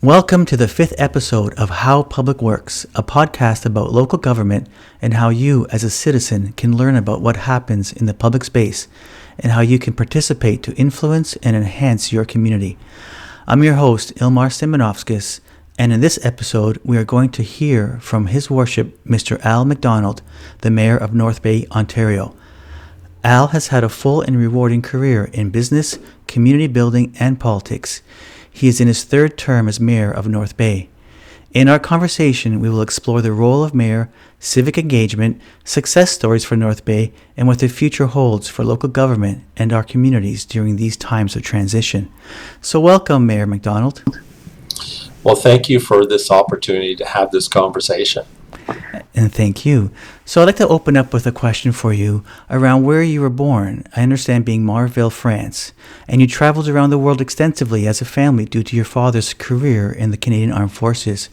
Welcome to the fifth episode of How Public Works, a podcast about local government and how you, as a citizen, can learn about what happens in the public space and how you can participate to influence and enhance your community. I'm your host, Ilmar Simonovskis, and in this episode, we are going to hear from His Worship Mr. Al McDonald, the Mayor of North Bay, Ontario. Al has had a full and rewarding career in business, community building, and politics. He is in his third term as mayor of North Bay. In our conversation, we will explore the role of mayor, civic engagement, success stories for North Bay, and what the future holds for local government and our communities during these times of transition. So, welcome, Mayor McDonald. Well, thank you for this opportunity to have this conversation. And thank you. So I'd like to open up with a question for you around where you were born. I understand being Marville, France, and you traveled around the world extensively as a family due to your father's career in the Canadian Armed Forces.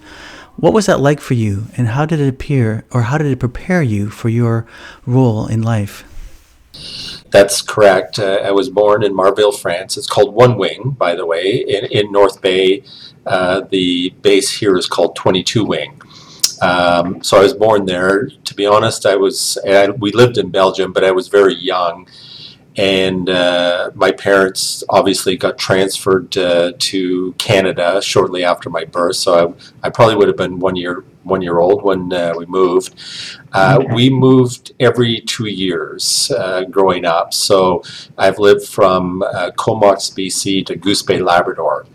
What was that like for you, and how did it appear, or how did it prepare you for your role in life? That's correct. Uh, I was born in Marville, France. It's called One Wing, by the way, in, in North Bay. Uh, the base here is called 22 Wing. Um, so I was born there. To be honest, I was. I, we lived in Belgium, but I was very young, and uh, my parents obviously got transferred uh, to Canada shortly after my birth. So I, I, probably would have been one year one year old when uh, we moved. Uh, we moved every two years uh, growing up. So I've lived from uh, Comox, BC to Goose Bay, Labrador.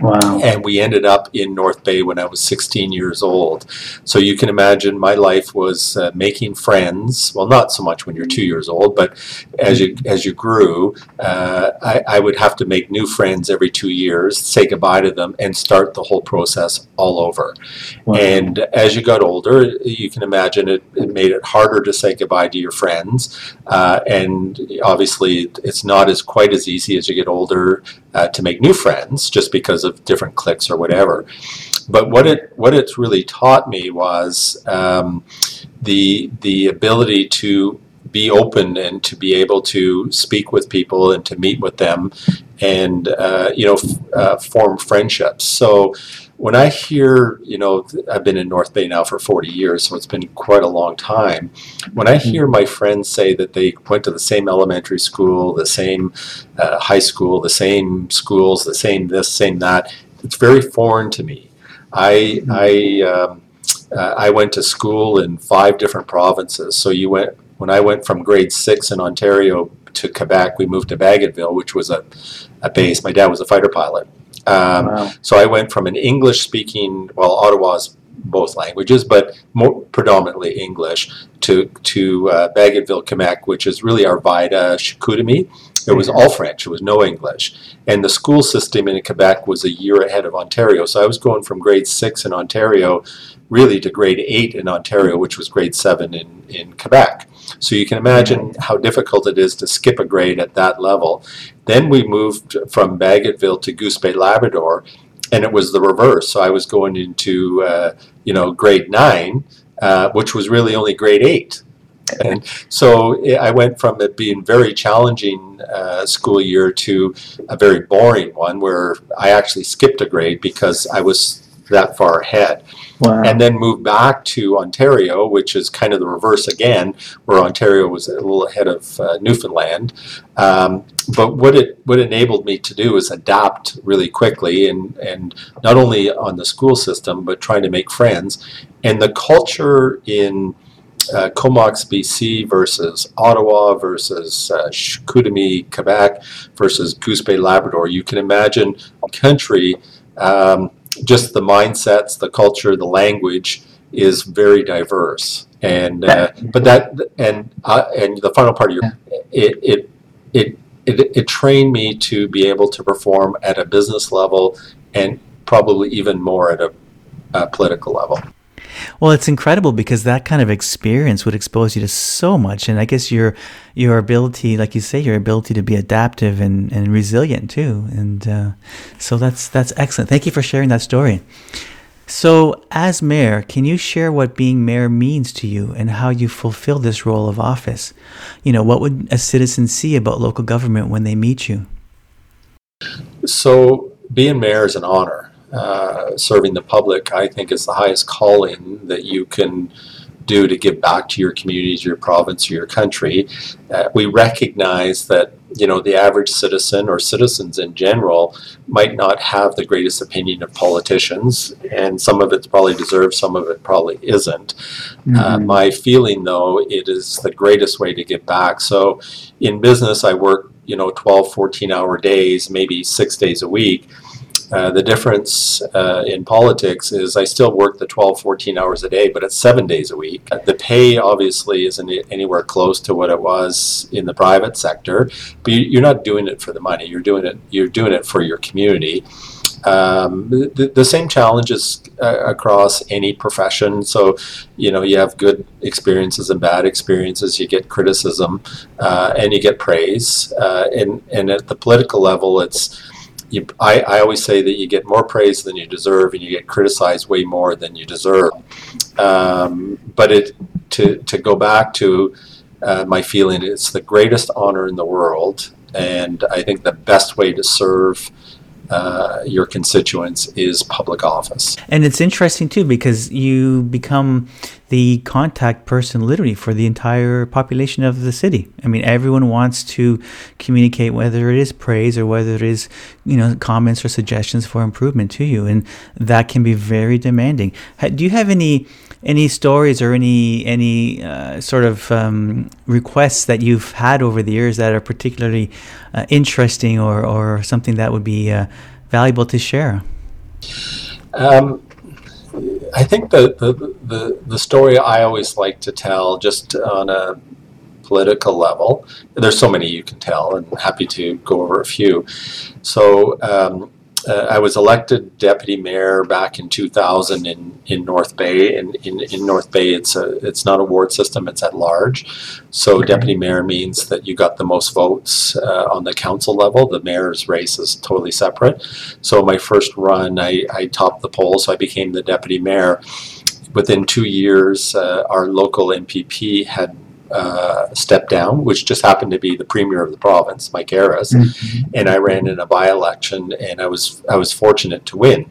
Wow. And we ended up in North Bay when I was 16 years old. So you can imagine my life was uh, making friends. Well, not so much when you're two years old, but as you as you grew, uh, I, I, would have to make new friends every two years, say goodbye to them, and start the whole process all over. Wow. And as you got older, you can imagine it, it made it harder to say goodbye to your friends. Uh, and obviously, it's not as quite as easy as you get older uh, to make new friends just because of different clicks or whatever. But what it what it's really taught me was um, the the ability to be open and to be able to speak with people and to meet with them and uh, you know f- uh, form friendships. So when I hear, you know, I've been in North Bay now for 40 years, so it's been quite a long time. When I hear my friends say that they went to the same elementary school, the same uh, high school, the same schools, the same this, same that, it's very foreign to me. I, I, um, uh, I went to school in five different provinces. So you went when I went from grade six in Ontario to Quebec. We moved to Bagotville, which was a, a base. My dad was a fighter pilot. Um, wow. So I went from an English speaking, well, Ottawa's both languages, but more predominantly English, to to uh, Bagotville, Quebec, which is really Arvida, Chicoutimi. It was all French. It was no English, and the school system in Quebec was a year ahead of Ontario. So I was going from grade six in Ontario, really to grade eight in Ontario, which was grade seven in in Quebec. So you can imagine how difficult it is to skip a grade at that level. Then we moved from Bagotville to Goose Bay, Labrador, and it was the reverse. So I was going into uh, you know grade nine, uh, which was really only grade eight. And so I went from it being very challenging uh, school year to a very boring one where I actually skipped a grade because I was that far ahead. Wow. And then moved back to Ontario, which is kind of the reverse again, where Ontario was a little ahead of uh, Newfoundland. Um, but what it what enabled me to do is adapt really quickly, and and not only on the school system, but trying to make friends. And the culture in uh, Comox, BC versus Ottawa versus uh, Chicoutimi, Quebec versus Goose Bay, Labrador. You can imagine a country. Um, just the mindsets, the culture, the language is very diverse. And uh, but that and uh, and the final part of your it it it it, it trained me to be able to perform at a business level and probably even more at a, a political level. Well, it's incredible because that kind of experience would expose you to so much, and I guess your your ability, like you say, your ability to be adaptive and, and resilient too. And uh, so that's that's excellent. Thank you for sharing that story. So, as mayor, can you share what being mayor means to you and how you fulfill this role of office? You know, what would a citizen see about local government when they meet you? So, being mayor is an honor. Uh, serving the public, I think, is the highest calling that you can do to give back to your communities, your province, or your country. Uh, we recognize that you know the average citizen or citizens in general might not have the greatest opinion of politicians, and some of it's probably deserved, some of it probably isn't. Mm-hmm. Uh, my feeling, though, it is the greatest way to give back. So, in business, I work you know 12, 14 hour days, maybe six days a week uh, the difference uh, in politics is I still work the 12, 14 hours a day, but it's seven days a week. The pay obviously isn't anywhere close to what it was in the private sector, but you're not doing it for the money. You're doing it. You're doing it for your community. Um, the, the, same challenges uh, across any profession. So, you know, you have good experiences and bad experiences. You get criticism uh, and you get praise. Uh, and and at the political level, it's you, I, I always say that you get more praise than you deserve, and you get criticized way more than you deserve. Um, but it to to go back to uh, my feeling, it's the greatest honor in the world, and I think the best way to serve uh, your constituents is public office. And it's interesting too because you become the contact person literally for the entire population of the city. I mean, everyone wants to communicate whether it is praise or whether it is, you know, comments or suggestions for improvement to you, and that can be very demanding. Do you have any? any stories or any any uh, sort of um, requests that you've had over the years that are particularly uh, interesting or, or something that would be uh, valuable to share? Um, I think the, the, the, the, story I always like to tell, just on a political level, there's so many you can tell, and happy to go over a few. So, um, uh, I was elected deputy mayor back in 2000 in, in North Bay. And in, in North Bay, it's a it's not a ward system; it's at large. So okay. deputy mayor means that you got the most votes uh, on the council level. The mayor's race is totally separate. So my first run, I, I topped the poll, so I became the deputy mayor. Within two years, uh, our local MPP had uh, stepped down, which just happened to be the premier of the province, Mike Harris, mm-hmm. and I ran in a by-election, and I was I was fortunate to win.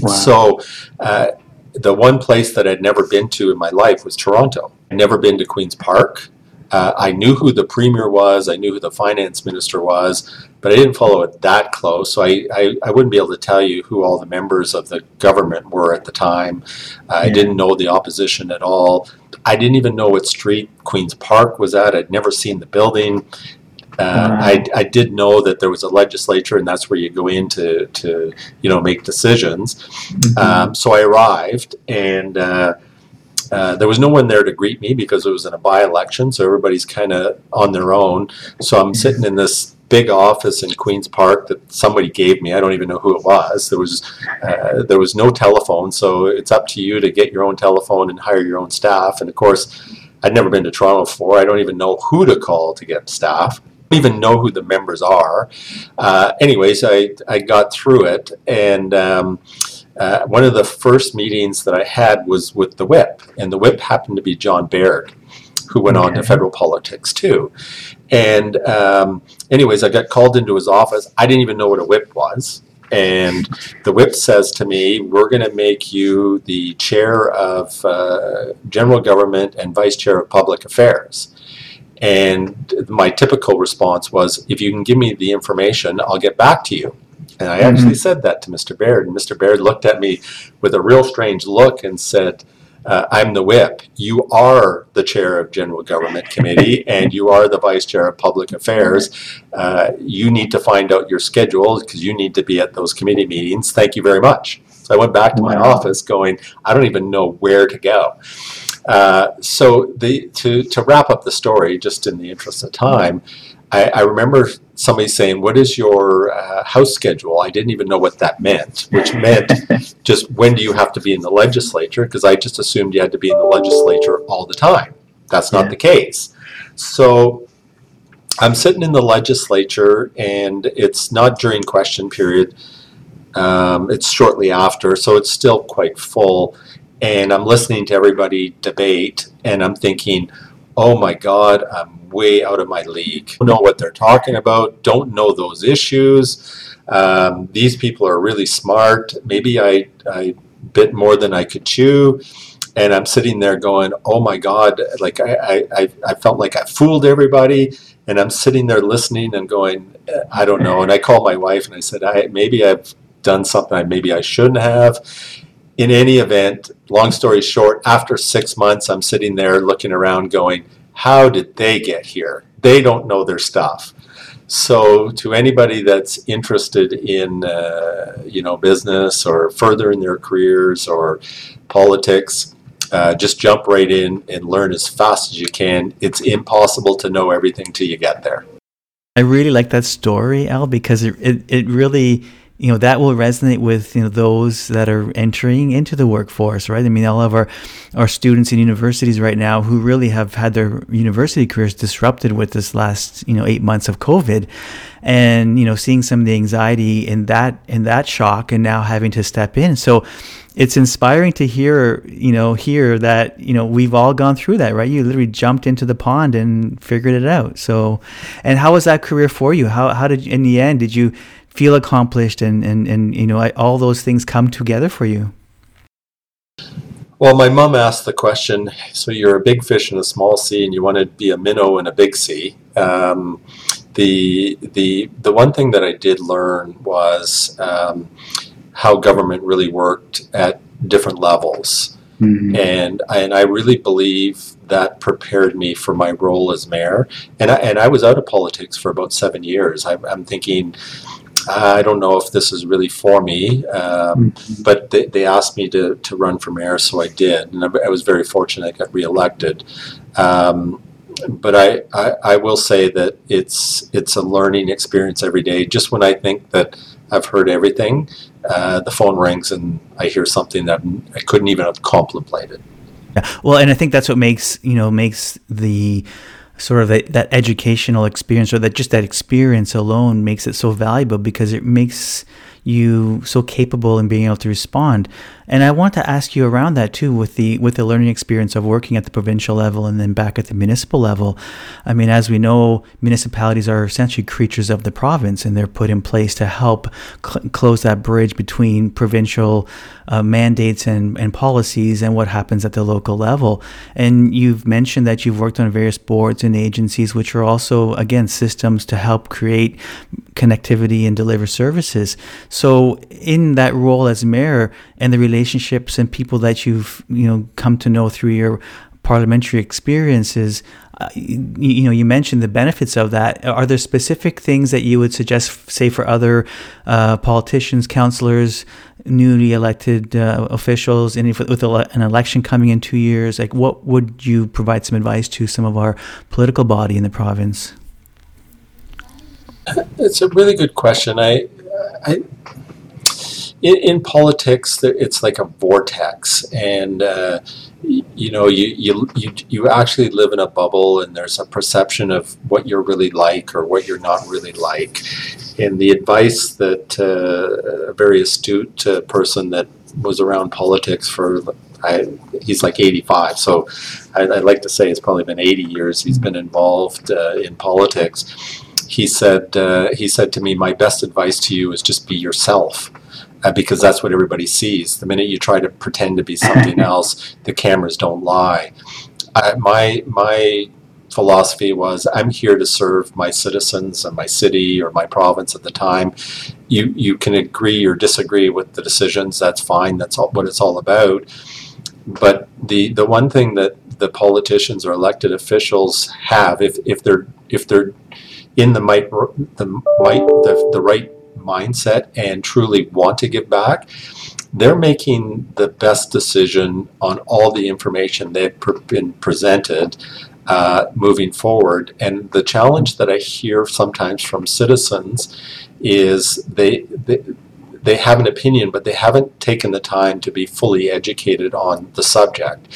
Wow. So. Uh, the one place that I'd never been to in my life was Toronto. I'd never been to Queen's Park. Uh, I knew who the premier was, I knew who the finance minister was, but I didn't follow it that close. So I, I, I wouldn't be able to tell you who all the members of the government were at the time. Uh, yeah. I didn't know the opposition at all. I didn't even know what street Queen's Park was at. I'd never seen the building. Uh, I, I did know that there was a legislature, and that's where you go in to, to you know make decisions. Mm-hmm. Um, so I arrived, and uh, uh, there was no one there to greet me because it was in a by-election, so everybody's kind of on their own. So I'm sitting in this big office in Queens Park that somebody gave me. I don't even know who it was. There was uh, there was no telephone, so it's up to you to get your own telephone and hire your own staff. And of course, I'd never been to Toronto before. I don't even know who to call to get staff. I don't even know who the members are. Uh, anyways, I I got through it and. Um, uh, one of the first meetings that I had was with the whip, and the whip happened to be John Baird, who went okay. on to federal politics too. And, um, anyways, I got called into his office. I didn't even know what a whip was. And the whip says to me, We're going to make you the chair of uh, general government and vice chair of public affairs. And my typical response was, If you can give me the information, I'll get back to you. And I actually mm-hmm. said that to Mr. Baird, and Mr. Baird looked at me with a real strange look and said, uh, I'm the whip. You are the chair of General Government Committee and you are the vice chair of Public Affairs. Uh, you need to find out your schedule because you need to be at those committee meetings. Thank you very much. So I went back to my wow. office going, I don't even know where to go. Uh, so the, to, to wrap up the story, just in the interest of time, I, I remember somebody saying, "What is your uh, house schedule?" I didn't even know what that meant, which meant just when do you have to be in the legislature? Because I just assumed you had to be in the legislature all the time. That's not yeah. the case. So I'm sitting in the legislature, and it's not during question period. Um, it's shortly after, so it's still quite full. And I'm listening to everybody debate, and I'm thinking, "Oh my God, I'm way out of my league. Don't know what they're talking about. Don't know those issues. Um, these people are really smart. Maybe I, I bit more than I could chew. And I'm sitting there going, oh my God, like I, I, I felt like I fooled everybody. And I'm sitting there listening and going, I don't know. And I called my wife and I said, I, maybe I've done something I maybe I shouldn't have. In any event, long story short, after six months, I'm sitting there looking around going, how did they get here? They don't know their stuff. So, to anybody that's interested in, uh, you know, business or furthering their careers or politics, uh, just jump right in and learn as fast as you can. It's impossible to know everything till you get there. I really like that story, Al, because it, it, it really you know that will resonate with you know those that are entering into the workforce right i mean all of our our students in universities right now who really have had their university careers disrupted with this last you know 8 months of covid and you know seeing some of the anxiety in that in that shock and now having to step in so it's inspiring to hear, you know, hear that, you know, we've all gone through that, right? You literally jumped into the pond and figured it out. So, and how was that career for you? How, how did, in the end, did you feel accomplished and, and, and, you know, all those things come together for you? Well, my mom asked the question, so you're a big fish in a small sea and you want to be a minnow in a big sea. Um, the, the, the one thing that I did learn was, um, how government really worked at different levels. Mm-hmm. And and I really believe that prepared me for my role as mayor. And I, and I was out of politics for about seven years. I, am thinking, I don't know if this is really for me. Um, mm-hmm. But they, they asked me to, to run for mayor, so I did. And I, I was very fortunate I got reelected. Um, but I, I, I will say that it's it's a learning experience every day. Just when I think that I've heard everything, uh, the phone rings and I hear something that I couldn't even have contemplated. Yeah. Well, and I think that's what makes you know makes the sort of a, that educational experience or that just that experience alone makes it so valuable because it makes you so capable in being able to respond. And I want to ask you around that too, with the with the learning experience of working at the provincial level and then back at the municipal level. I mean, as we know, municipalities are essentially creatures of the province, and they're put in place to help cl- close that bridge between provincial uh, mandates and, and policies and what happens at the local level. And you've mentioned that you've worked on various boards and agencies, which are also again systems to help create connectivity and deliver services. So, in that role as mayor and the relationships and people that you've you know come to know through your parliamentary experiences, uh, you, you, know, you mentioned the benefits of that. Are there specific things that you would suggest, say, for other uh, politicians, councillors, newly elected uh, officials, and if, with an election coming in two years, like what would you provide some advice to some of our political body in the province? It's a really good question. I, I in, in politics, it's like a vortex, and uh, you know, you, you you you actually live in a bubble, and there's a perception of what you're really like or what you're not really like. And the advice that uh, a very astute uh, person that was around politics for I, he's like 85, so I, would like to say it's probably been 80 years he's been involved uh, in politics he said uh, he said to me, "My best advice to you is just be yourself." Uh, because that's what everybody sees. The minute you try to pretend to be something else, the cameras don't lie. I, my my philosophy was I'm here to serve my citizens and my city or my province at the time. You you can agree or disagree with the decisions. That's fine. That's all, what it's all about. But the the one thing that the politicians or elected officials have, if if they're if they're in the might the might the, the right mindset and truly want to give back they're making the best decision on all the information they've been presented uh, moving forward. And the challenge that I hear sometimes from citizens is they, they they have an opinion, but they haven't taken the time to be fully educated on the subject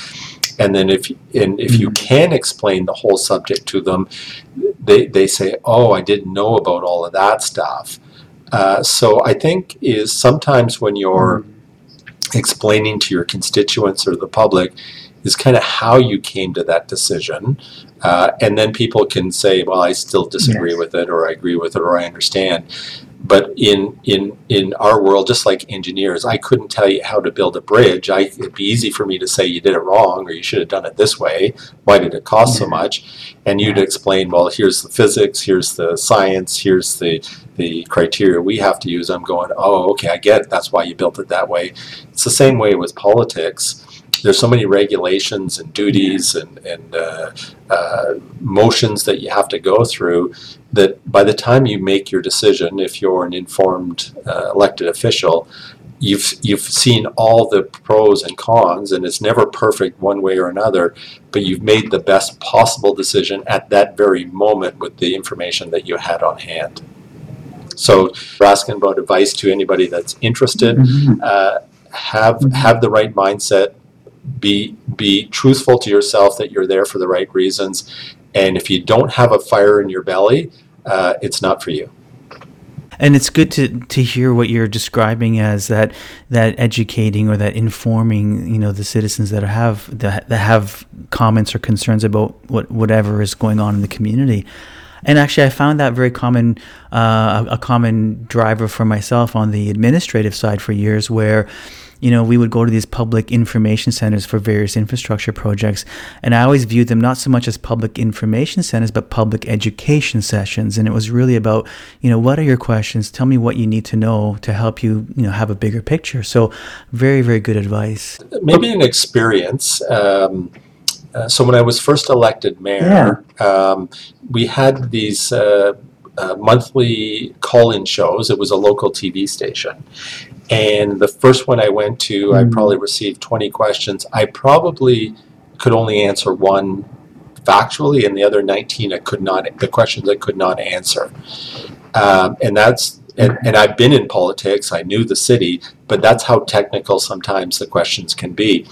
and then if and if you mm-hmm. can explain the whole subject to them, they they say, "Oh, I didn't know about all of that stuff." Uh, so I think is sometimes when you're mm-hmm. explaining to your constituents or the public is kind of how you came to that decision. Uh, and then people can say, well, I still disagree yes. with it, or I agree with it, or I understand. But in in in our world, just like engineers, I couldn't tell you how to build a bridge. I, it'd be easy for me to say you did it wrong or you should have done it this way. Why did it cost so much? And you'd explain, well, here's the physics, here's the science, here's the the criteria we have to use. I'm going, oh, okay, I get it. That's why you built it that way. It's the same way with politics there's so many regulations and duties and, and uh, uh, motions that you have to go through that by the time you make your decision, if you're an informed uh, elected official, you've you've seen all the pros and cons, and it's never perfect one way or another. But you've made the best possible decision at that very moment with the information that you had on hand. So, we're asking about advice to anybody that's interested. Mm-hmm. Uh, have mm-hmm. have the right mindset be be truthful to yourself that you're there for the right reasons. And if you don't have a fire in your belly uh, it's not for you. And it's good to to hear what you're describing as that that educating or that informing you know the citizens that have that, that have comments or concerns about what whatever is going on in the community and actually, I found that very common, uh, a common driver for myself on the administrative side for years, where you know, we would go to these public information centers for various infrastructure projects. And I always viewed them not so much as public information centers, but public education sessions. And it was really about, you know, what are your questions? Tell me what you need to know to help you, you know, have a bigger picture. So, very, very good advice. Maybe an experience. Um, uh, so, when I was first elected mayor, yeah. um, we had these. Uh, uh, monthly call-in shows. It was a local TV station, and the first one I went to, mm-hmm. I probably received 20 questions. I probably could only answer one factually, and the other 19 I could not. The questions I could not answer, um, and that's. And, and I've been in politics. I knew the city, but that's how technical sometimes the questions can be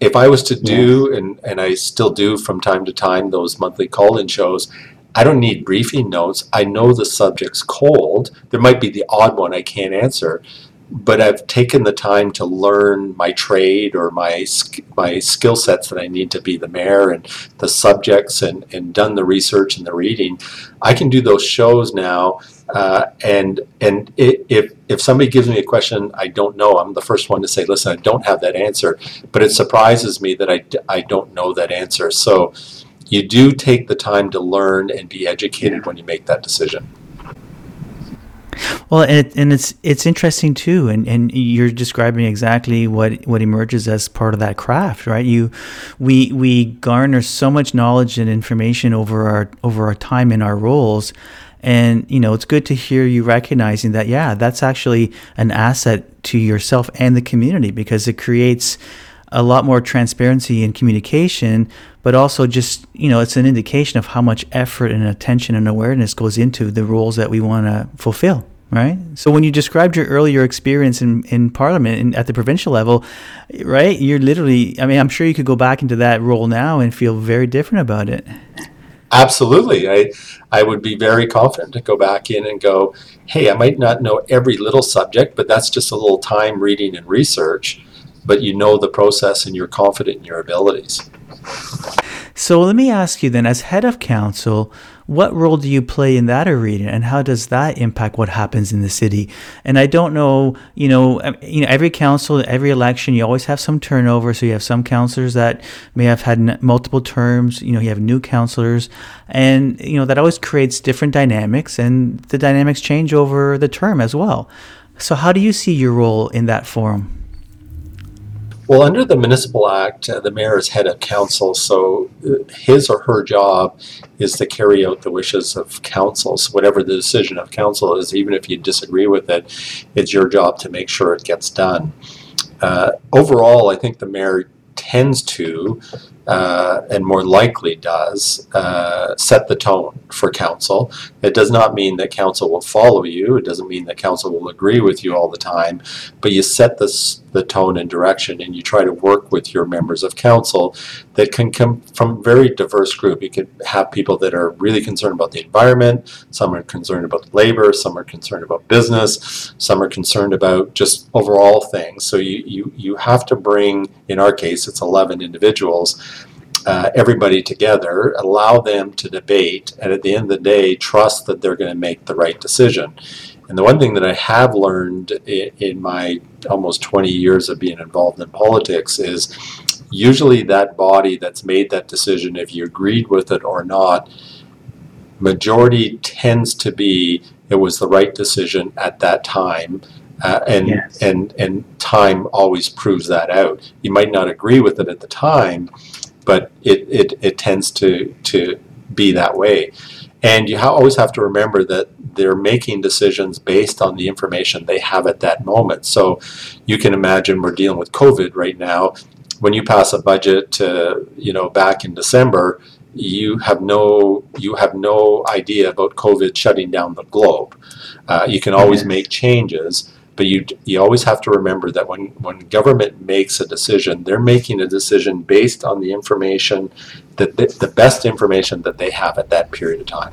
if I was to do, and, and I still do from time to time, those monthly call in shows, I don't need briefing notes. I know the subject's cold. There might be the odd one I can't answer, but I've taken the time to learn my trade or my my skill sets that I need to be the mayor and the subjects and, and done the research and the reading. I can do those shows now, uh, and and it, if if somebody gives me a question I don't know, I'm the first one to say, listen, I don't have that answer. But it surprises me that I, I don't know that answer. So you do take the time to learn and be educated when you make that decision. Well, and, and it's it's interesting too, and, and you're describing exactly what, what emerges as part of that craft, right? You, we we garner so much knowledge and information over our over our time in our roles, and you know it's good to hear you recognizing that. Yeah, that's actually an asset to yourself and the community because it creates a lot more transparency and communication, but also just, you know, it's an indication of how much effort and attention and awareness goes into the roles that we want to fulfill. Right. So when you described your earlier experience in, in Parliament and at the provincial level, right, you're literally, I mean, I'm sure you could go back into that role now and feel very different about it. Absolutely. I, I would be very confident to go back in and go, hey, I might not know every little subject, but that's just a little time reading and research but you know the process and you're confident in your abilities. So let me ask you then, as head of council, what role do you play in that arena, and how does that impact what happens in the city? And I don't know, you know, you know, every council, every election, you always have some turnover. So you have some councilors that may have had multiple terms. You know, you have new councilors, and you know that always creates different dynamics, and the dynamics change over the term as well. So how do you see your role in that forum? Well, under the Municipal Act, uh, the mayor is head of council, so uh, his or her job is to carry out the wishes of council. So, whatever the decision of council is, even if you disagree with it, it's your job to make sure it gets done. Uh, overall, I think the mayor tends to uh, and more likely does uh, set the tone for council. It does not mean that council will follow you. It doesn't mean that council will agree with you all the time, but you set this, the tone and direction, and you try to work with your members of council that can come from very diverse group. You could have people that are really concerned about the environment. Some are concerned about labor. Some are concerned about business. Some are concerned about just overall things. So you you you have to bring, in our case, it's 11 individuals uh, everybody together, allow them to debate, and at the end of the day, trust that they're going to make the right decision. And the one thing that I have learned in, in my almost 20 years of being involved in politics is usually that body that's made that decision, if you agreed with it or not, majority tends to be it was the right decision at that time. Uh, and Yes. and and time always proves that out. You might not agree with it at the time, but it it, it tends to to be that way. And you ha- always have to remember that they're making decisions based on the information they have at that moment. So you can imagine we're dealing with COVID right now. When you pass a budget, uh, you know, back in December, you have no you have no idea about COVID shutting down the globe. Uh, you can always make changes, but you you always have to remember that when when government makes a decision, they're making a decision based on the information that the, the best information that they have at that period of time.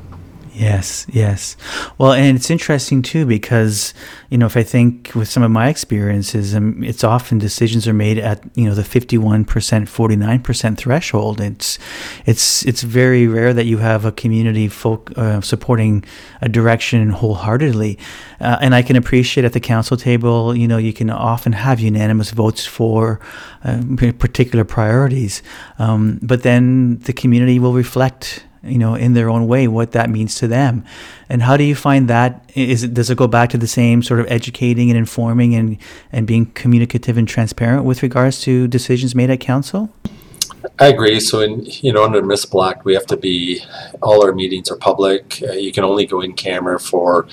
Yes, yes. Well, and it's interesting too because you know if I think with some of my experiences, um, it's often decisions are made at you know the fifty-one percent, forty-nine percent threshold. It's it's it's very rare that you have a community folk uh, supporting a direction wholeheartedly, uh, and I can appreciate at the council table, you know, you can often have unanimous votes for uh, particular priorities, um, but then the community will reflect you know in their own way what that means to them and how do you find that is it does it go back to the same sort of educating and informing and and being communicative and transparent with regards to decisions made at council I agree. So, in you know, under Municipal Act, we have to be all our meetings are public. Uh, you can only go in camera for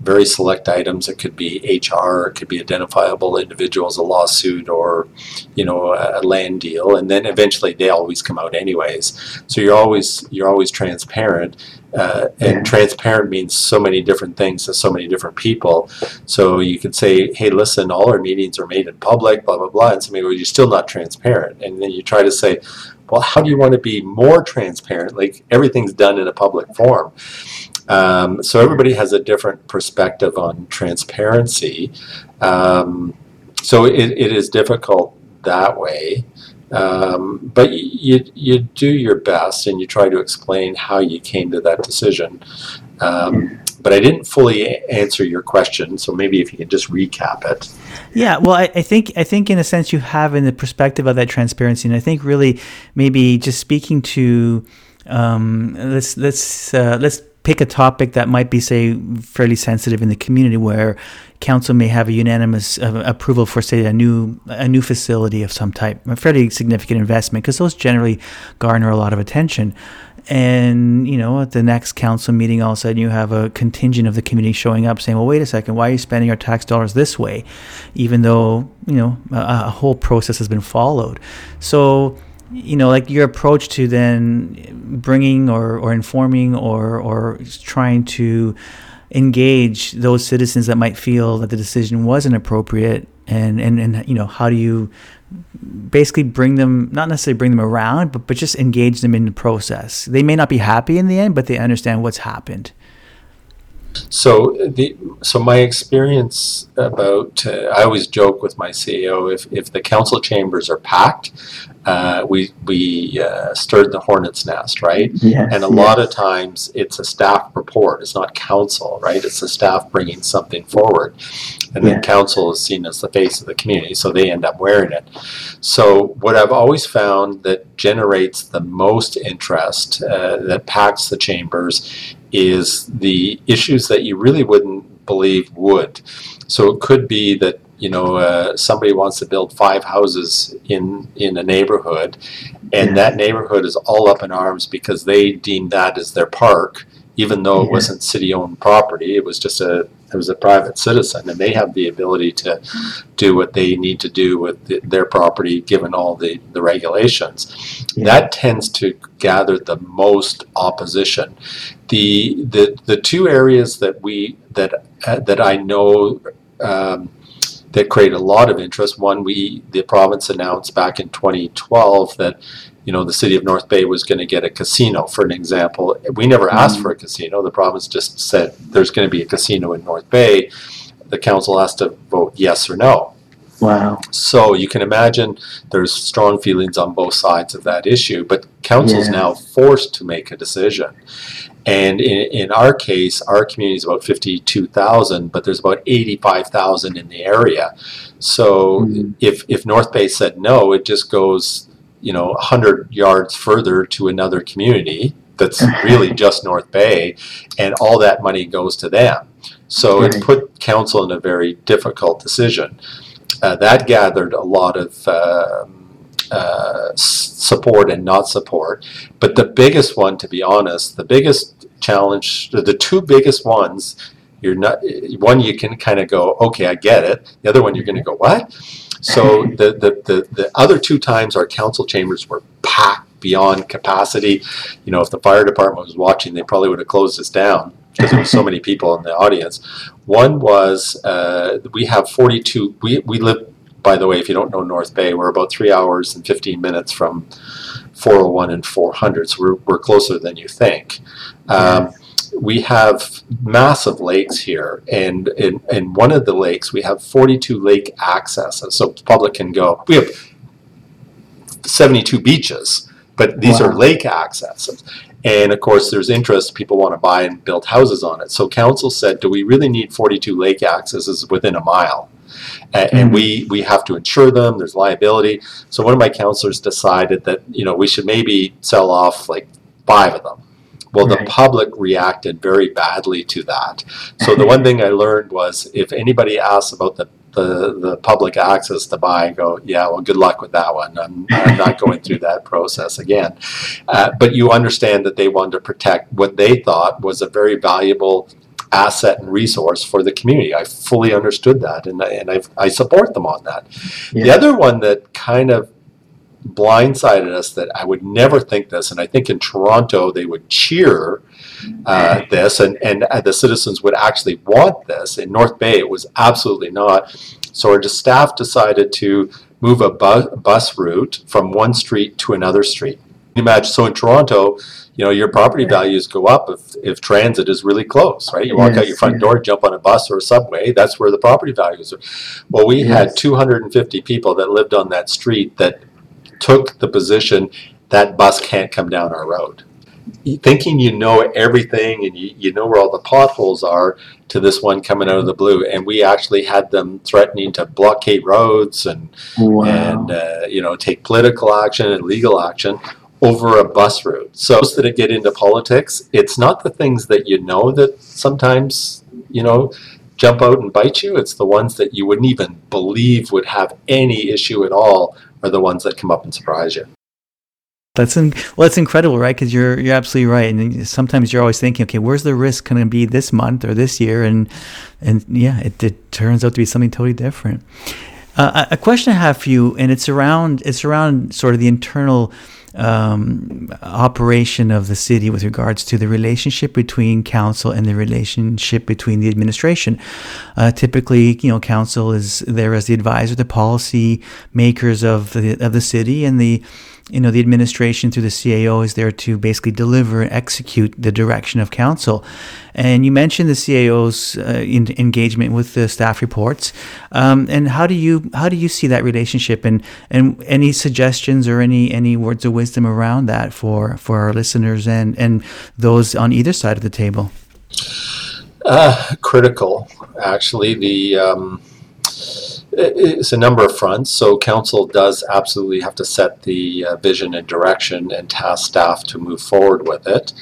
very select items. It could be HR, it could be identifiable individuals, a lawsuit, or you know, a land deal, and then eventually they always come out anyways. So you're always you're always transparent, uh, and Yeah. transparent means so many different things to so many different people. So you could say, hey, listen, all our meetings are made in public, blah blah blah, and somebody goes, you're still not transparent, and then you try to say, well, how do you want to be more transparent? Like everything's done in a public forum. Um, so everybody has a different perspective on transparency. Um, so it, it is difficult that way. Um, but you, you do your best and you try to explain how you came to that decision. Um, but I didn't fully answer your question, so maybe if you could just recap it. Yeah, well, I, I think I think in a sense you have in the perspective of that transparency, and I think really maybe just speaking to um, let's let's uh, let's pick a topic that might be say fairly sensitive in the community where council may have a unanimous uh, approval for say a new a new facility of some type, a fairly significant investment because those generally garner a lot of attention. And you know, at the next council meeting, all of a sudden you have a contingent of the community showing up saying, "Well, wait a second, why are you spending our tax dollars this way?" Even though you know a, a whole process has been followed. So you know, like your approach to then bringing or, or informing or or trying to engage those citizens that might feel that the decision wasn't appropriate and and, and you know how do you basically bring them not necessarily bring them around but but just engage them in the process. They may not be happy in the end but they understand what's happened So the so my experience about uh, I always joke with my CEO if, if the council chambers are packed, uh, we we uh, stirred the hornet's nest, right? yes And a lot of times it's a staff report. It's not council, right? It's the staff bringing something forward, and then council is seen as the face of the community, so they end up wearing it. So what I've always found that generates the most interest, uh, that packs the chambers, is the issues that you really wouldn't believe would. So it could be that you know uh, somebody wants to build five houses in in a neighborhood, and that neighborhood is all up in arms because they deem that as their park, even though it wasn't city-owned property. It was just a it was a private citizen, and they have the ability to do what they need to do with the, their property given all the the regulations. Yeah. That tends to gather the most opposition. The the the two areas that we that uh, that I know. Um, that create a lot of interest. One, we the province announced back in 2012 that you know the city of North Bay was going to get a casino. For an example, we never asked Mhm. for a casino. The province just said there's going to be a casino in North Bay. The council has to vote yes or no. wow So you can imagine there's strong feelings on both sides of that issue, but council's Yeah. now forced to make a decision. And in, in our case, our community is about 52,000, but there's about 85,000 in the area. So Mhm. if, if North Bay said no, it just goes, you know, 100 yards further to another community that's really just North Bay, and all that money goes to them. So it put council in a very difficult decision. Uh, that gathered a lot of um uh, support and not support. But the biggest one, to be honest, the biggest challenge, the, the two biggest ones, you're not one you can kind of go, okay, I get it. The other one you're going to go, what? So the, the the the other two times our council chambers were packed beyond capacity. You know, if the fire department was watching, they probably would have closed us down because there were so many people in the audience. One was uh, we have 42. We we live by the way, if you don't know North Bay, we're about three hours and 15 minutes from 401 and 400, so we're, we're closer than you think. Um, we have massive lakes here, and in, in one of the lakes, we have 42 lake accesses, so the public can go. We have 72 beaches, but these are lake accesses. And of course, there's interest. People want to buy and build houses on it. So council said, do we really need 42 lake accesses within a mile? A- And Mhm. we, we have to insure them. There's liability. So one of my councilors decided that, you know, we should maybe sell off like five of them. Well, the public reacted very badly to that. So the one thing I learned was if anybody asks about the the, the public access to buy go, yeah, well, good luck with that one. I'm, I'm not going through that process again. Uh, but you understand that they wanted to protect what they thought was a very valuable asset and resource for the community. I fully understood that, and, and I, I support them on that. The other one that kind of blindsided us that I would never think this, and I think in Toronto they would cheer uh, this, and, and uh, the citizens would actually want this. In North Bay, it was absolutely not. So our staff decided to move a bu- bus route from one street to another street. Imagine so in Toronto, you know your property values go up if, if transit is really close, right? You walk out your front yeah. door, jump on a bus or a subway. That's where the property values are. Well, we had 250 people that lived on that street that took the position that bus can't come down our road. Thinking you know everything and you, you know where all the potholes are to this one coming out of the blue. And we actually had them threatening to blockade roads and, Wow. and uh, you know, take political action and legal action over a bus route. So that get into politics, it's not the things that you know that sometimes, you know, jump out and bite you. It's the ones that you wouldn't even believe would have any issue at all are the ones that come up and surprise you. That's in, well, that's incredible, right? Because you're you're absolutely right, and sometimes you're always thinking, okay, where's the risk going to be this month or this year, and and yeah, it, it turns out to be something totally different. Uh, a a question I have for you, and it's around it's around sort of the internal um, operation of the city with regards to the relationship between council and the relationship between the administration. Uh, typically, you know, council is there as the advisor, the policy makers of the of the city, and the you know the administration through the CAO is there to basically deliver and execute the direction of council. And you mentioned the CAO's uh, in, engagement with the staff reports. Um, and how do you how do you see that relationship? And and any suggestions or any any words of wisdom around that for for our listeners and and those on either side of the table? Uh, critical, actually. The um, it's a number of fronts. So council does absolutely have to set the uh, vision and direction and task staff to move forward with it.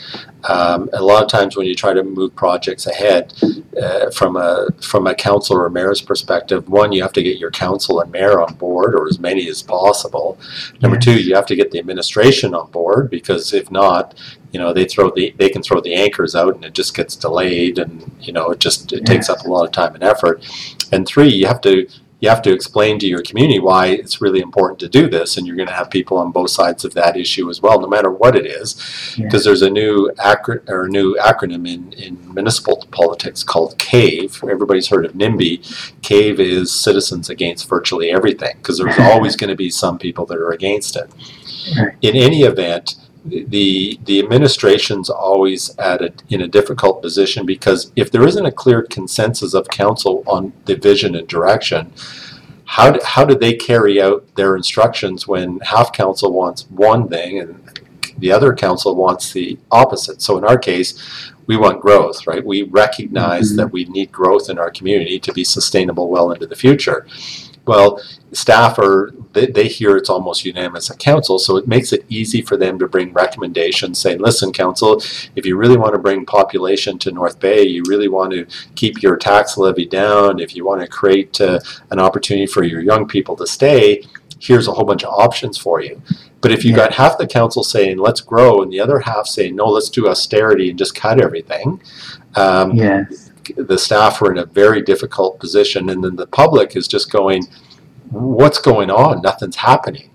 Um, a lot of times when you try to move projects ahead uh, from a from a council or mayor's perspective, one you have to get your council and mayor on board, or as many as possible. Number two, you have to get the administration on board because if not, you know they throw the they can throw the anchors out and it just gets delayed and you know it just it takes up a lot of time and effort. And three, you have to you have to explain to your community why it's really important to do this, and you're going to have people on both sides of that issue as well, no matter what it is because there's a new acro- or a new acronym in, in municipal politics called CAVE. Everybody's heard of NIMBY. CAVE is Citizens Against Virtually Everything because there's always going to be some people that are against it. In any event, the the administration's always at a, in a difficult position because if there isn't a clear consensus of council on the vision and direction, how do, how do they carry out their instructions when half council wants one thing and the other council wants the opposite. So in our case, we want growth, right? We recognize Mhm. that we need growth in our community to be sustainable well into the future. Well, staff are they, they hear it's almost unanimous at council, so it makes it easy for them to bring recommendations saying, listen, council, if you really want to bring population to North Bay, you really want to keep your tax levy down, if you want to create uh, an opportunity for your young people to stay, here's a whole bunch of options for you. But if you Yeah. got half the council saying, let's grow, and the other half saying, no, let's do austerity and just cut everything, um, Yes. The staff are in a very difficult position, and then the public is just going, "What's going on? Nothing's happening."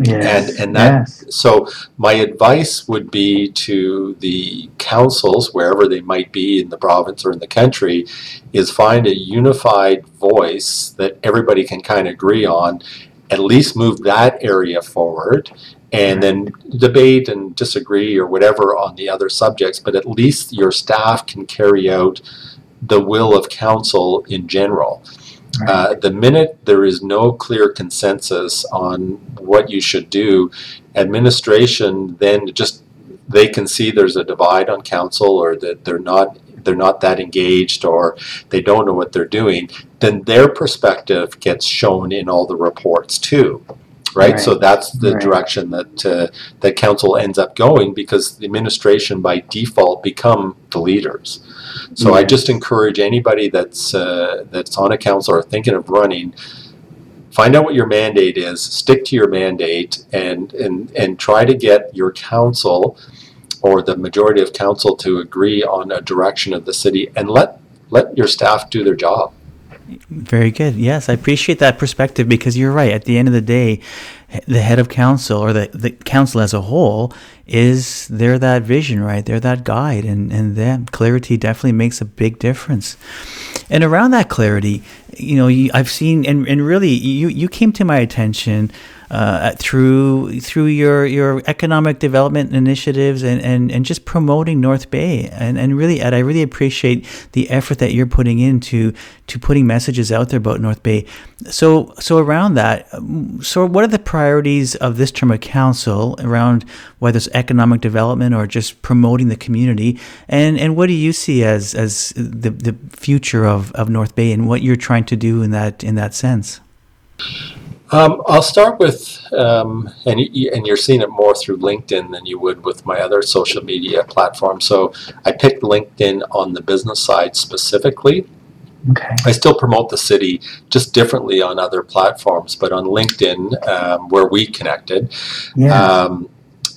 Yes. And and that yes. so my advice would be to the councils wherever they might be in the province or in the country, is find a unified voice that everybody can kind of agree on, at least move that area forward. And then debate and disagree or whatever on the other subjects, but at least your staff can carry out the will of council in general. Uh, the minute there is no clear consensus on what you should do, administration then just they can see there's a divide on council or that they're not they're not that engaged or they don't know what they're doing. Then their perspective gets shown in all the reports too. Right, Right. so that's the Right. direction that uh, that council ends up going because the administration by default become the leaders. So I just encourage anybody that's uh, that's on a council or thinking of running, find out what your mandate is, stick to your mandate, and and and try to get your council or the majority of council to agree on a direction of the city, and let let your staff do their job. Very good. Yes, I appreciate that perspective because you're right. At the end of the day, the head of council or the, the council as a whole is they're that vision, right? They're that guide, and and that clarity definitely makes a big difference. And around that clarity, you know, I've seen and, and really you you came to my attention uh, through through your your economic development initiatives and, and, and just promoting North Bay and, and really Ed, I really appreciate the effort that you're putting into to putting messages out there about North Bay. So so around that, so what are the priorities of this term of council around whether it's economic development or just promoting the community? And and what do you see as as the, the future of, of North Bay and what you're trying to do in that in that sense? Um, I'll start with, um, and, you, and you're seeing it more through LinkedIn than you would with my other social media platforms. So I picked LinkedIn on the business side specifically. Okay. I still promote the city just differently on other platforms, but on LinkedIn, um, where we connected, Yeah. um,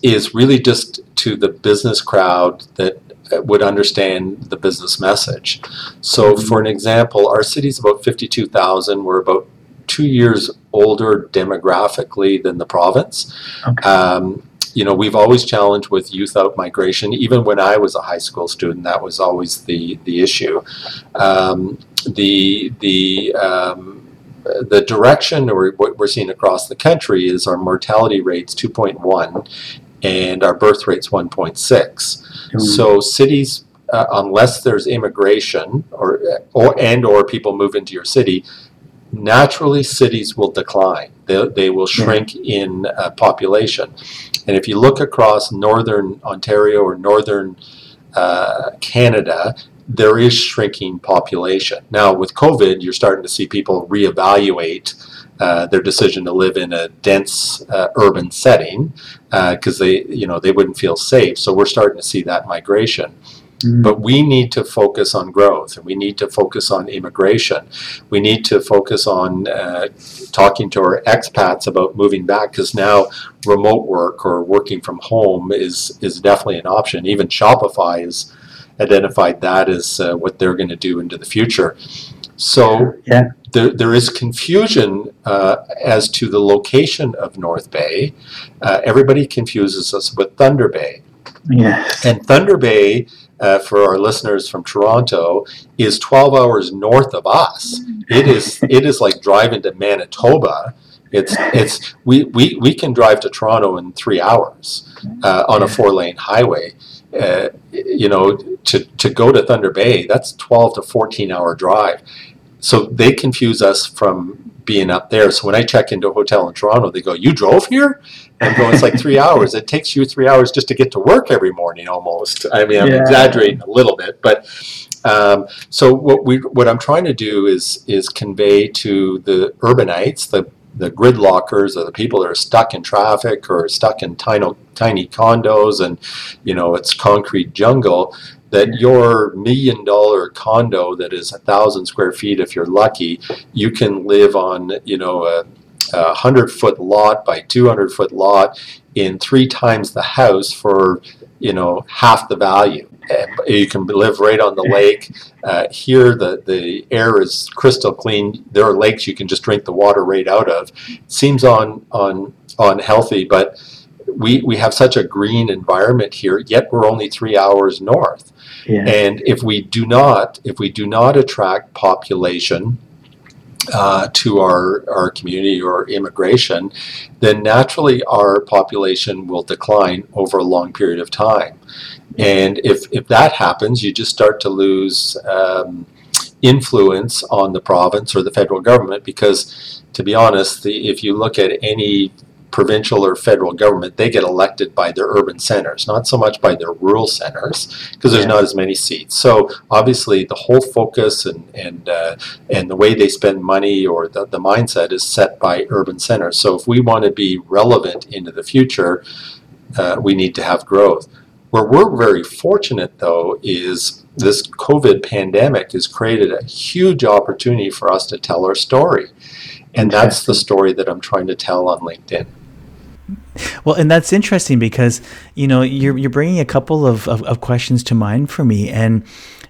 is really just to the business crowd that uh, would understand the business message. So, Mhm. for an example, our city's about 52,000. We're about two years older demographically than the province. okay. Um, you know, we've always challenged with youth out migration. Even when I was a high school student, that was always the the issue. Um, the the um, the direction or what we're seeing across the country is our mortality rate's 2.1 and our birth rate's 1.6. So cities, uh, unless there's immigration or or and or people move into your city, naturally cities will decline. They, they will Yeah. shrink in uh, population. And if you look across northern Ontario or northern uh, Canada, there is shrinking population. Now, with COVID, you're starting to see people reevaluate uh, their decision to live in a dense uh, urban setting because they, you know, they wouldn't feel safe. So we're starting to see that migration. Mm. But we need to focus on growth and we need to focus on immigration. We need to focus on uh, talking to our expats about moving back because now remote work or working from home is, is definitely an option. Even Shopify has identified that as uh, what they're going to do into the future. So yeah. there, there is confusion uh, as to the location of North Bay. Uh, everybody confuses us with Thunder Bay. Yes. And Thunder Bay, uh, for our listeners from Toronto, is 12 hours north of us. It is it is like driving to Manitoba. It's it's we, we, we can drive to Toronto in three hours uh, on a four lane highway. Uh, you know, to, to go to Thunder Bay, that's 12 to 14 hour drive. So they confuse us from being up there. So when I check into a hotel in Toronto, they go, "You drove here?" And I'm going, "It's like three hours. It takes you three hours just to get to work every morning, almost." I mean, I'm Yeah. exaggerating a little bit, but um, so what we what I'm trying to do is is convey to the urbanites, the the gridlockers, or the people that are stuck in traffic or stuck in tiny tiny condos, and you know it's concrete jungle. That your million dollar condo that is a thousand square feet, if you're lucky, you can live on you know a, a hundred foot lot by two hundred foot lot in three times the house for you know half the value. And you can live right on the lake. Uh, here, the, the air is crystal clean. There are lakes you can just drink the water right out of. Seems on on unhealthy, but we we have such a green environment here. Yet we're only three hours north. Yeah. And if we do not, if we do not attract population uh, to our, our community or immigration, then naturally our population will decline over a long period of time. And if, if that happens, you just start to lose um, influence on the province or the federal government because, to be honest, the, if you look at any provincial or federal government, they get elected by their urban centers, not so much by their rural centers, because there's Yeah. not as many seats. So obviously, the whole focus and and uh, and the way they spend money or the, the mindset is set by urban centers. So if we want to be relevant into the future, uh, we need to have growth. Where we're very fortunate, though, is this COVID pandemic has created a huge opportunity for us to tell our story. And that's the story that I'm trying to tell on LinkedIn. Well, and that's interesting because you know you're you're bringing a couple of, of, of questions to mind for me, and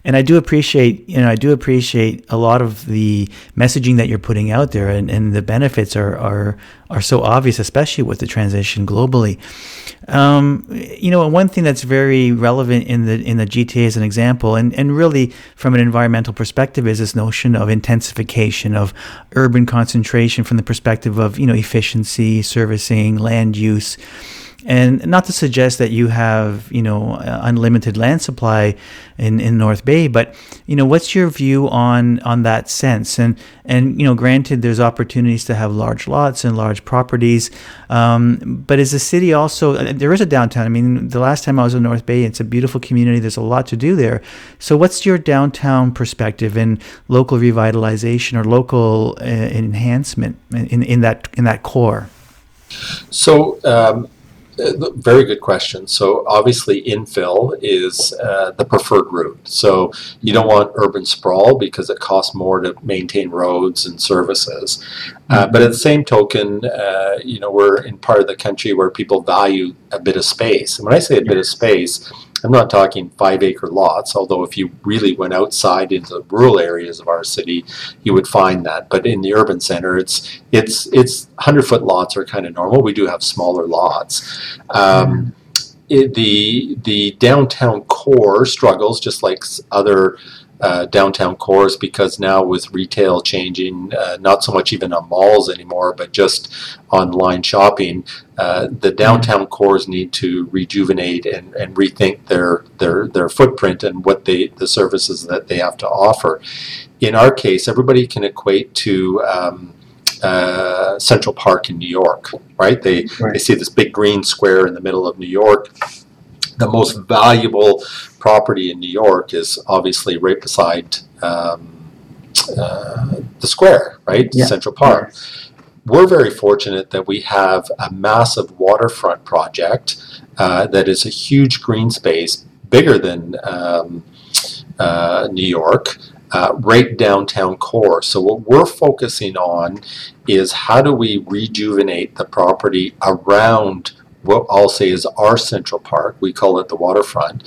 and I do appreciate you know I do appreciate a lot of the messaging that you're putting out there, and, and the benefits are are are so obvious, especially with the transition globally. Um, you know, one thing that's very relevant in the in the GTA as an example, and, and really from an environmental perspective, is this notion of intensification of urban concentration from the perspective of you know efficiency, servicing, land use. And not to suggest that you have, you know, uh, unlimited land supply in, in North Bay, but you know, what's your view on on that sense? And and you know, granted, there's opportunities to have large lots and large properties, um, but is the city also? uh, There is a downtown. I mean, the last time I was in North Bay, it's a beautiful community. There's a lot to do there. So, what's your downtown perspective in local revitalization or local uh, enhancement in, in that in that core? So, um, very good question. So, obviously, infill is uh, the preferred route. So, you don't want urban sprawl because it costs more to maintain roads and services. Uh, but at the same token, uh, you know, we're in part of the country where people value a bit of space. And when I say a bit of space, I'm not talking five acre lots, although if you really went outside into the rural areas of our city, you would find that. But in the urban center, it's it's it's hundred foot lots are kind of normal. We do have smaller lots. Um, it, the the downtown core struggles just like other uh, downtown cores because now with retail changing, uh, not so much even on malls anymore, but just online shopping, uh, the downtown cores need to rejuvenate and, and rethink their, their their footprint and what they the services that they have to offer. In our case, everybody can equate to um, uh, Central Park in New York, right? They they see this big green square in the middle of New York. The most valuable property in New York is obviously right beside um, uh, the square, right? Yeah. Central Park. We're very fortunate that we have a massive waterfront project uh, that is a huge green space, bigger than um, uh, New York, uh, right downtown core. So what we're focusing on is how do we rejuvenate the property around what I'll say is our Central Park. We call it the waterfront,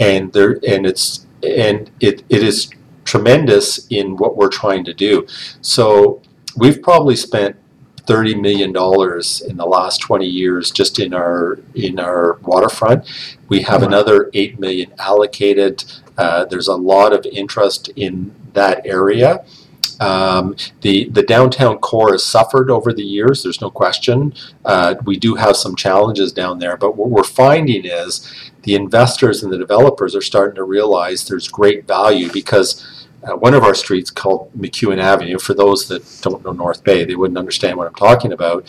and there and it's and it, it is tremendous in what we're trying to do. So we've probably spent thirty million dollars in the last twenty years just in our in our waterfront. We have Wow. another eight million allocated. Uh, there's a lot of interest in that area. Um, the the downtown core has suffered over the years. There's no question. Uh, we do have some challenges down there, but what we're finding is the investors and the developers are starting to realize there's great value because uh, one of our streets called McKeown Avenue. For those that don't know North Bay, they wouldn't understand what I'm talking about.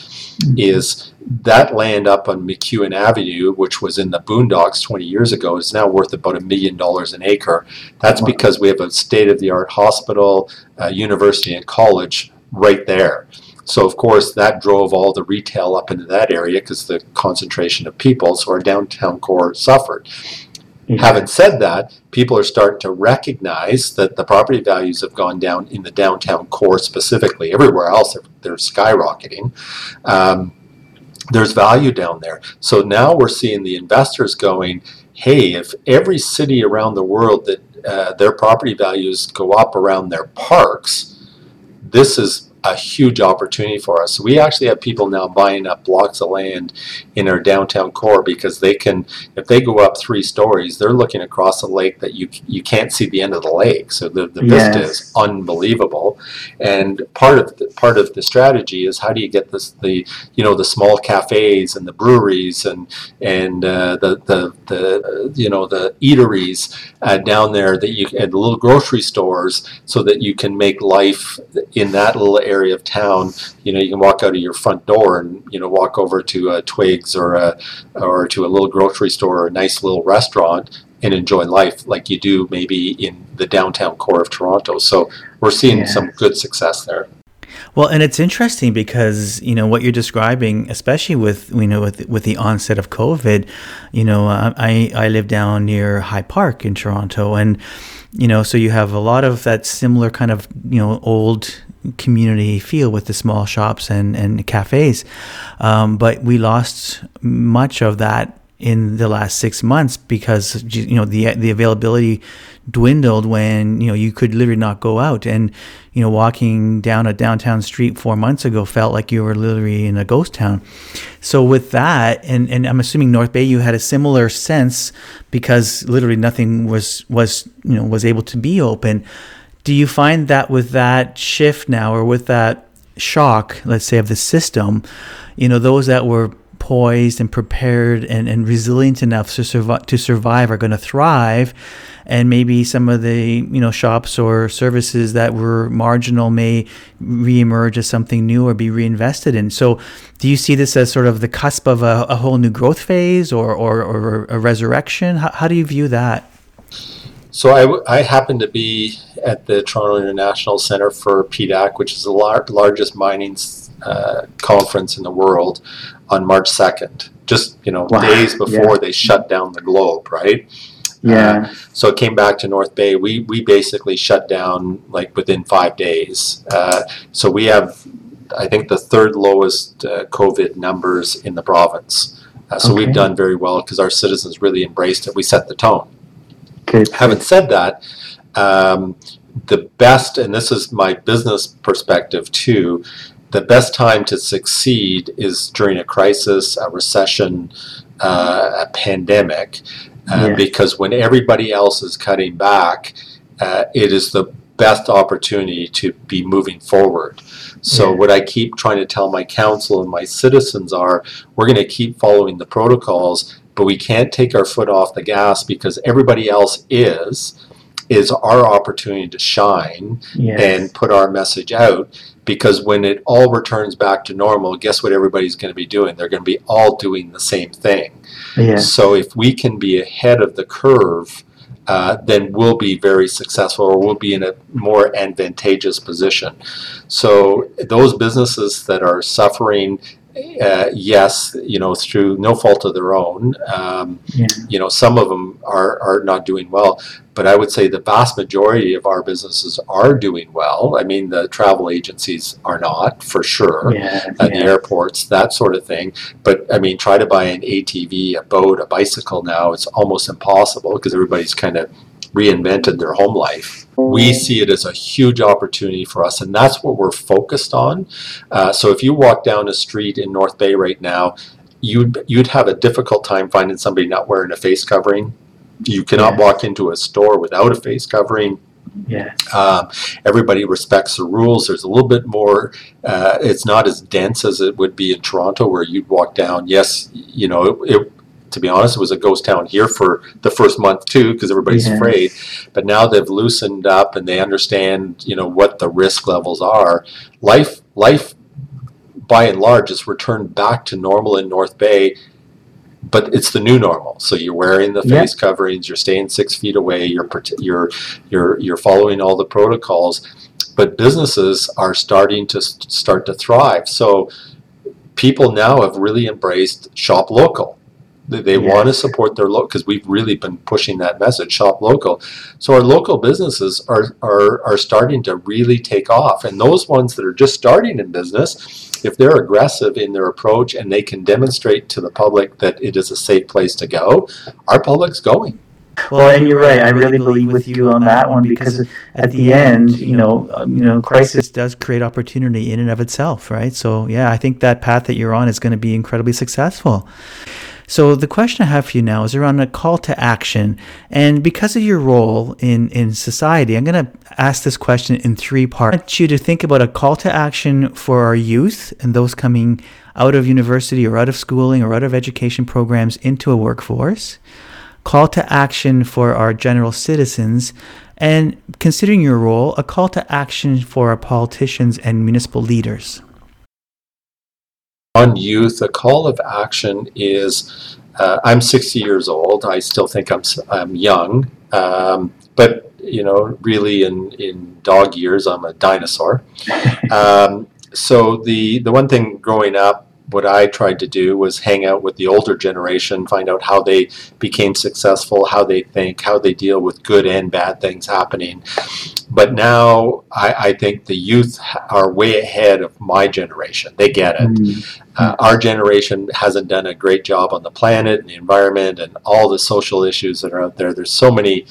Is that land up on McKeown Avenue, which was in the boondocks 20 years ago, is now worth about a million dollars an acre. That's Wow. because we have a state of the art hospital, uh, university, and college right there. So, of course, that drove all the retail up into that area because the concentration of people, so our downtown core suffered. Yeah. Having said that, people are starting to recognize that the property values have gone down in the downtown core specifically. Everywhere else, they're, they're skyrocketing. Um, there's value down there. So now we're seeing the investors going, hey, if every city around the world that uh, their property values go up around their parks, this is a huge opportunity for us. We actually have people now buying up blocks of land in our downtown core because they can, if they go up three stories, they're looking across a lake that you you can't see the end of the lake. So the, the vista is unbelievable. And part of the, part of the strategy is how do you get this the you know the small cafes and the breweries and and uh, the the the you know the eateries uh, down there that you and the little grocery stores so that you can make life in that little area of town. You know, you can walk out of your front door and you know walk over to a Twiggs or a or to a little grocery store or a nice little restaurant and enjoy life like you do maybe in the downtown core of Toronto. So we're seeing Yeah. some good success there. Well, and it's interesting because you know what you're describing, especially with you know with with the onset of COVID. You know, uh, I I live down near High Park in Toronto, and you know, so you have a lot of that similar kind of you know old community feel with the small shops and and cafes, um, but we lost much of that in the last six months because you know the the availability dwindled when you know you could literally not go out. And you know walking down a downtown street four months ago felt like you were literally in a ghost town. So with that and and i'm assuming north bay you had a similar sense because literally nothing was was you know was able to be open do you find that with that shift now or with that shock let's say of the system you know those that were poised and prepared and, and resilient enough to survive to survive are going to thrive? And maybe some of the you know shops or services that were marginal may reemerge as something new or be reinvested in. So do you see this as sort of the cusp of a, a whole new growth phase or, or, or a resurrection? How, how do you view that So I, I happen to be at the Toronto International Center for PDAC, which is the lar- largest mining uh, conference in the world, on March 2nd. Just you know, Wow, days before yeah. they shut down the globe, right? Yeah. So it came back to North Bay. We we basically shut down like within five days. Uh, so we have, I think, the third lowest uh, COVID numbers in the province. Uh, so Okay. we've done very well because our citizens really embraced it. We set the tone. Good. Having said that, um, the best, and this is my business perspective too, the best time to succeed is during a crisis, a recession, uh, a pandemic, uh, Yeah. because when everybody else is cutting back, uh, it is the best opportunity to be moving forward. So Yeah. what I keep trying to tell my council and my citizens are, we're going to keep following the protocols, but we can't take our foot off the gas because everybody else is. Is our opportunity to shine Yes. and put our message out because when it all returns back to normal, guess what everybody's going to be doing? They're going to be all doing the same thing. yeah. So if we can be ahead of the curve, uh, then we'll be very successful or we'll be in a more advantageous position. So those businesses that are suffering, uh, yes, you know, through no fault of their own, um, Yeah. you know, some of them are, are not doing well. But I would say the vast majority of our businesses are doing well. I mean, the travel agencies are not, for sure Yeah. at the airports, that sort of thing. But I mean, try to buy an ATV, a boat, a bicycle now, it's almost impossible because everybody's kind of reinvented their home life. We see it as a huge opportunity for us, and that's what we're focused on. Uh, so if you walk down a street in North Bay right now, you'd you'd have a difficult time finding somebody not wearing a face covering. You cannot Yeah. walk into a store without a face covering. Yeah. Um, everybody respects the rules. There's a little bit more. Uh, it's not as dense as it would be in Toronto, where you'd walk down. Yes, you know, it, it, to be honest, it was a ghost town here for the first month too, because everybody's Yes. afraid. But now they've loosened up and they understand, you know, what the risk levels are. Life, life, by and large, is returned back to normal in North Bay. But it's the new normal. So you're wearing the Yeah. face coverings. You're staying six feet away. You're you're you're you're following all the protocols. But businesses are starting to start to thrive. So people now have really embraced shop local. They, they want to support their local because we've really been pushing that message shop local. So our local businesses are, are are starting to really take off, and those ones that are just starting in business, if they're aggressive in their approach and they can demonstrate to the public that it is a safe place to go, our public's going. Well, and you're right. I really believe with you on that one because at the end, you know, um, you know, crisis. crisis does create opportunity in and of itself, right? So, yeah, I think that path that you're on is going to be incredibly successful. So, the question I have for you now is around a call to action. And because of your role in, in society, I'm going to ask this question in three parts. I want you to think about a call to action for our youth and those coming out of university or out of schooling or out of education programs into a workforce call to action for our general citizens, and considering your role, a call to action for our politicians and municipal leaders. On youth, a call of action is uh, I'm 60 years old. I still think I'm, I'm young, um, but you know, really in, in dog years, I'm a dinosaur. Um, so the the one thing growing up, what I tried to do was hang out with the older generation, find out how they became successful, how they think, how they deal with good and bad things happening. But now I, I think the youth are way ahead of my generation. They get it Mm, uh, our generation hasn't done a great job on the planet and the environment and all the social issues that are out there. There's so many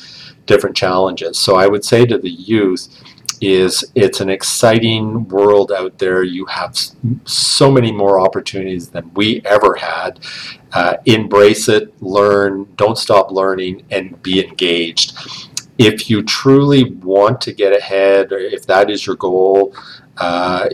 different challenges. So I would say to the youth is it's an exciting world out there. You have so many more opportunities than we ever had. Uh, embrace it, learn, don't stop learning, and be engaged. If you truly want to get ahead, or if that is your goal, uh,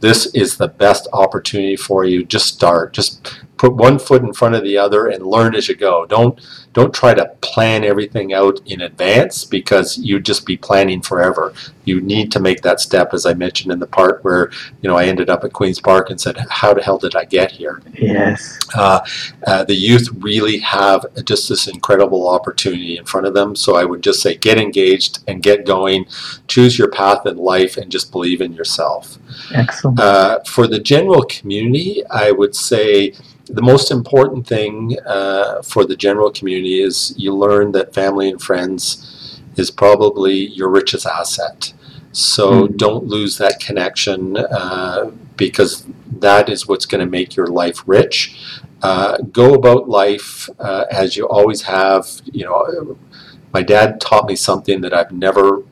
this is the best opportunity for you. Just start. Just put one foot in front of the other and learn as you go. Don't don't try to plan everything out in advance because you'd just be planning forever. You need to make that step, as I mentioned in the part where you know I ended up at Queens Park and said, "How the hell did I get here?" yes. uh, uh, the youth really have just this incredible opportunity in front of them. So I would just say get engaged and get going, choose your path in life, and just believe in yourself. Excellent. Uh, for the general community, I would say the most important thing uh, for the general community is you learn that family and friends is probably your richest asset. So Mhm. don't lose that connection uh, because that is what's going to make your life rich. Uh, go about life uh, as you always have. You know, my dad taught me something that I've never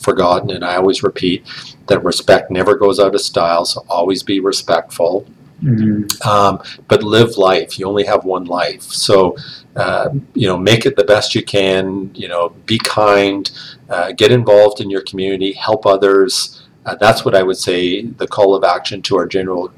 forgotten, and I always repeat that respect never goes out of style. So always be respectful Mm, um, but live life. You only have one life, so uh, you know make it the best you can. You know, be kind, uh, get involved in your community, help others. Uh, that's what I would say. The call of action to our general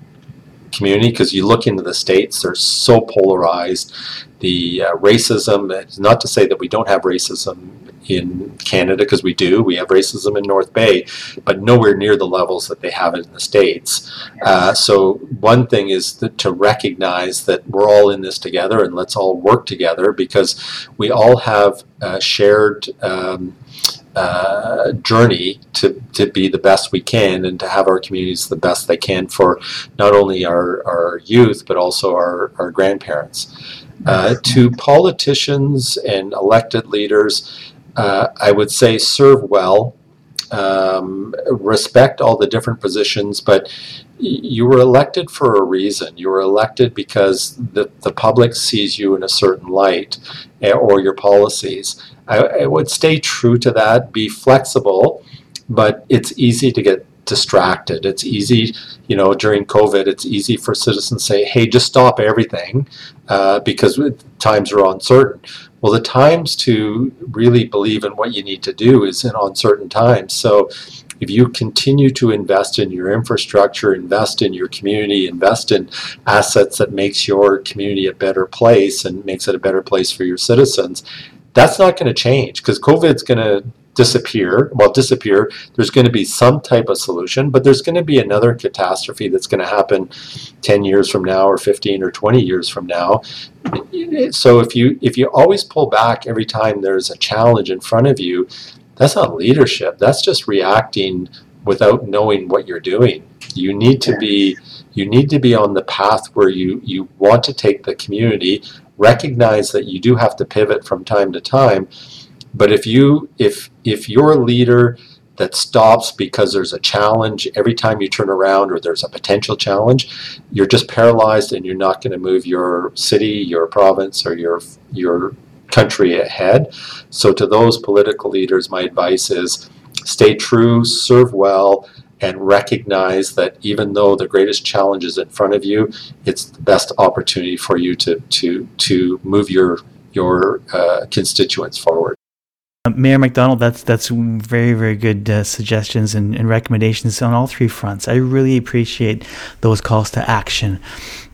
community, because you look into the states, they're so polarized. The uh, racism. It's not to say that we don't have racism in Canada, because we do. We have racism in North Bay, but nowhere near the levels that they have in the states. Uh, so one thing is to recognize that we're all in this together and let's all work together because we all have a shared um, uh, journey to, to be the best we can and to have our communities the best they can for not only our, our youth but also our, our grandparents. Uh, to politicians and elected leaders, uh, I would say serve well, um, respect all the different positions, but you were elected for a reason. You were elected because the, the public sees you in a certain light eh, or your policies. I, I would stay true to that, be flexible, but it's easy to get distracted. It's easy, you know, during COVID, it's easy for citizens to say, hey, just stop everything uh, because times are uncertain. Well, the times to really believe in what you need to do is in uncertain times. So if you continue to invest in your infrastructure, invest in your community, invest in assets that makes your community a better place and makes it a better place for your citizens, that's not going to change because COVID's going to disappear. Well, disappear. There's going to be some type of solution, but there's going to be another catastrophe that's going to happen 10 years from now, or 15 or 20 years from now. So if you if you always pull back every time there's a challenge in front of you, that's not leadership. That's just reacting without knowing what you're doing. You need to be you need to be on the path where you you want to take the community recognize that you do have to pivot from time to time but if you if if you're a leader that stops because there's a challenge every time you turn around or there's a potential challenge you're just paralyzed and you're not going to move your city your province or your your country ahead so to those political leaders my advice is stay true serve well and recognize that even though the greatest challenge is in front of you, it's the best opportunity for you to to to move your your uh, constituents forward. Uh, Mayor McDonald, that's that's very very good uh, suggestions and, and, recommendations on all three fronts. I really appreciate those calls to action.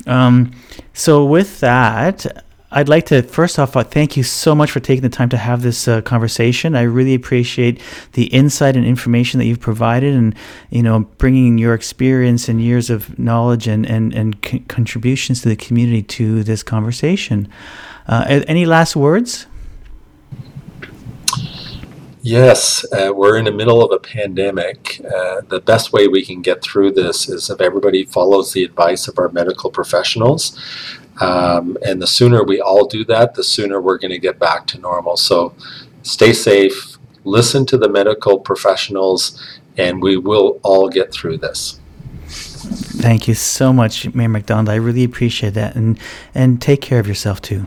Um, so with that, I'd like to first off uh, thank you so much for taking the time to have this uh, conversation. I really appreciate the insight and information that you've provided, and you know, bringing your experience and years of knowledge and and and contributions to the community to this conversation. Uh, any last words? Yes, uh, we're in the middle of a pandemic. Uh, the best way we can get through this is if everybody follows the advice of our medical professionals. Um, and the sooner we all do that, the sooner we're going to get back to normal. So stay safe, listen to the medical professionals, and we will all get through this. Thank you so much, Mayor McDonald. I really appreciate that. And, and take care of yourself too.